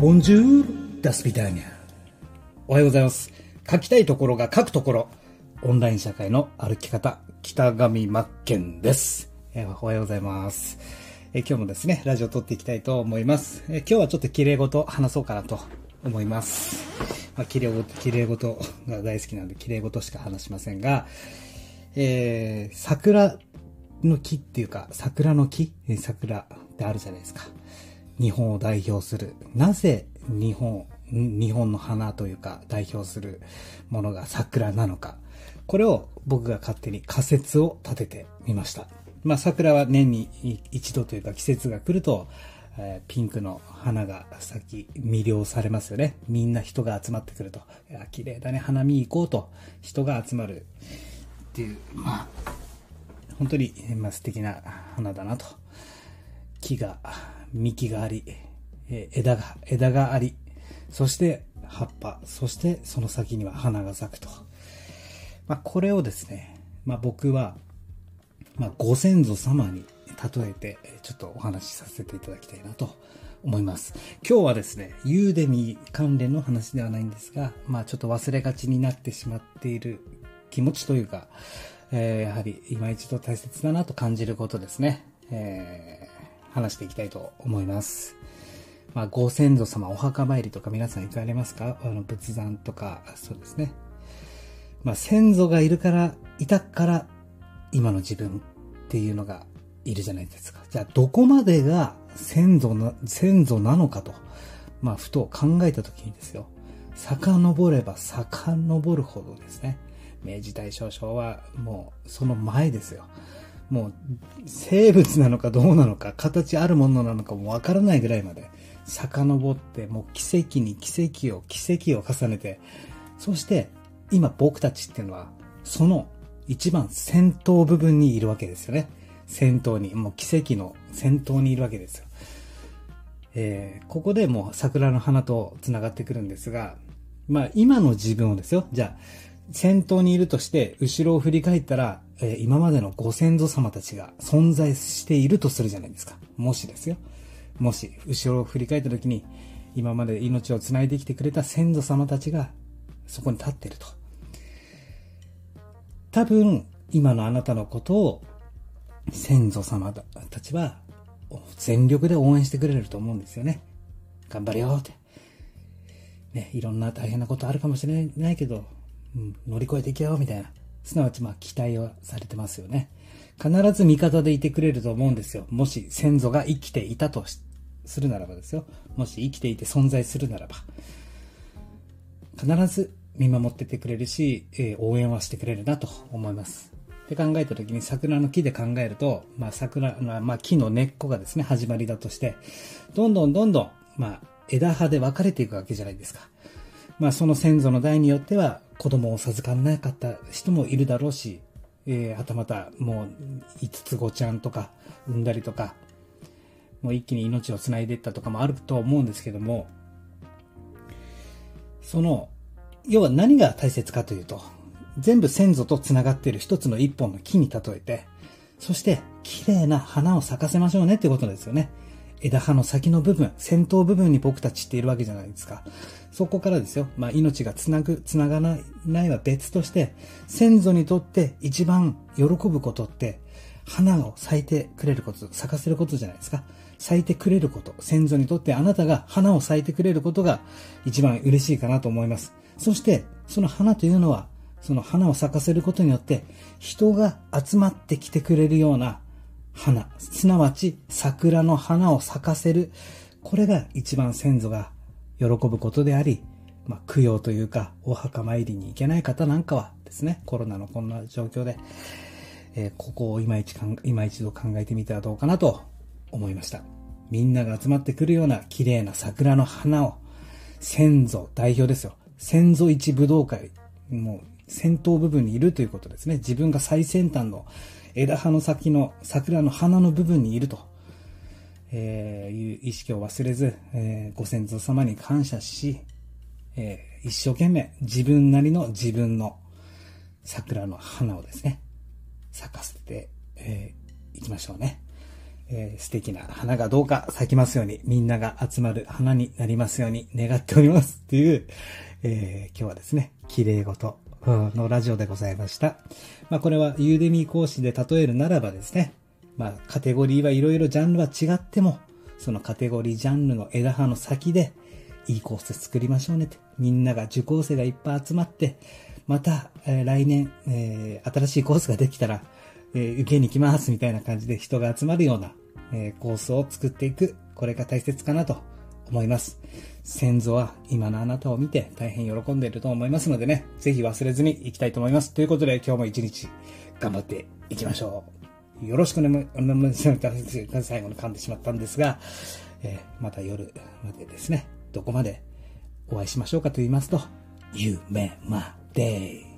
ボンジュール、ダスピターニャ。おはようございます。書きたいところが書くところ。オンライン社会の歩き方、北上真剣です。えーおはようございます。え今日もですね、ラジオ撮っていきたいと思います。え今日はちょっと綺麗事話そうかなと思います。まあ、綺麗事、綺麗事が大好きなんで、綺麗事しか話しませんが、えー、桜の木っていうか、桜の木？桜ってあるじゃないですか。日本を代表する。なぜ日本、日本の花というか代表するものが桜なのか。これを僕が勝手に仮説を立ててみました。まあ桜は年に一度というか季節が来ると、えピンクの花が咲き魅了されますよね。みんな人が集まってくると。いや、綺麗だね、花見行こうと人が集まるっていう、まあ、本当に、まあ、素敵な花だなと。木が、幹があり、え枝が、枝があり、そして葉っぱ、そしてその先には花が咲くと。まあ、これをですね、まあ、僕は、まあ、ご先祖様に例えて、ちょっとお話しさせていただきたいなと思います。今日はですね、ユーデミ関連の話ではないんですが、まあ、ちょっと忘れがちになってしまっている気持ちというか、えーやはり今一度大切だなと感じることですね。えー話していきたいと思います。まあ、ご先祖様、お墓参りとか皆さん行かれますか？あの、仏壇とか、そうですね。まあ、先祖がいるから、いたから、今の自分っていうのがいるじゃないですか。じゃあ、どこまでが先祖な、先祖なのかと、まあ、ふと考えたときにですよ。遡れば遡るほどですね。明治大正昭和、もう、その前ですよ。もう、生物なのかどうなのか、形あるものなのかもわからないぐらいまで、遡って、もう奇跡に奇跡を、奇跡を重ねて、そして、今僕たちっていうのは、その一番先頭部分にいるわけですよね。先頭に、もう奇跡の先頭にいるわけですよ。えーここでもう桜の花と繋がってくるんですが、まあ今の自分をですよ。じゃあ、先頭にいるとして、後ろを振り返ったら、えー今までのご先祖様たちが存在しているとするじゃないですか。もしですよ。もし、後ろを振り返った時に、今まで命を繋いできてくれた先祖様たちが、そこに立ってると。多分、今のあなたのことを、先祖様たちは、全力で応援してくれると思うんですよね。頑張れよって。ね、いろんな大変なことあるかもしれないけど、うん、乗り越えていけよ、みたいな。すなわち、まあ、期待はされてますよね。必ず味方でいてくれると思うんですよ。もし先祖が生きていたとするならばですよ。もし生きていて存在するならば。必ず見守っててくれるし、えー応援はしてくれるなと思います。って考えた時に桜の木で考えると、まあ桜、まあまあ木の根っこがですね、始まりだとして、どんどんどんどん、まあ枝葉で分かれていくわけじゃないですか。まあその先祖の代によっては子供を授かんなかった人もいるだろうし、えー、はたまたもう五つ子ちゃんとか産んだりとか、もう一気に命をつないでいったとかもあると思うんですけども、その、要は何が大切かというと、全部先祖と繋がっている一つの一本の木に例えて、そして綺麗な花を咲かせましょうねってことですよね。枝葉の先の部分、先頭部分に僕たちっているわけじゃないですか。そこからですよ。まあ、命がつなぐ、つながないないは別として、先祖にとって一番喜ぶことって、花を咲いてくれること、咲かせることじゃないですか。咲いてくれること、先祖にとってあなたが花を咲いてくれることが一番嬉しいかなと思います。そして、その花というのは、その花を咲かせることによって、人が集まってきてくれるような花、すなわち桜の花を咲かせる。これが一番先祖が喜ぶことであり、まあ、供養というか、お墓参りに行けない方なんかはですね、コロナのこんな状況で、えーここを今一今一度考えてみてはどうかなと思いました。みんなが集まってくるような綺麗な桜の花を、先祖代表ですよ。先祖一武道会、もう先頭部分にいるということですね。自分が最先端の枝葉の先の桜の花の部分にいると、えーいう意識を忘れず、えーご先祖様に感謝し、えー一生懸命自分なりの自分の桜の花をですね、咲かせて、えーいきましょうね。えー、素敵な花がどうか咲きますように、みんなが集まる花になりますように願っております。っていう、えー、今日はですね、綺麗事。のラジオでございました。まあこれはユーデミー講師で例えるならばですね、まあカテゴリーはいろいろジャンルは違っても、そのカテゴリージャンルの枝葉の先で、いいコース作りましょうねって。みんなが受講生がいっぱい集まって、また、えー、来年、えー、新しいコースができたら、えー、受けに行きますみたいな感じで人が集まるような、えコースを作っていく。これが大切かなと思います。先祖は今のあなたを見て大変喜んでいると思いますのでね、ぜひ忘れずに行きたいと思います。ということで今日も一日頑張っていきましょう。よろしくお願いします。最後に噛んでしまったんですが、えー、また夜までですね、どこまでお会いしましょうかと言いますと、夢まで。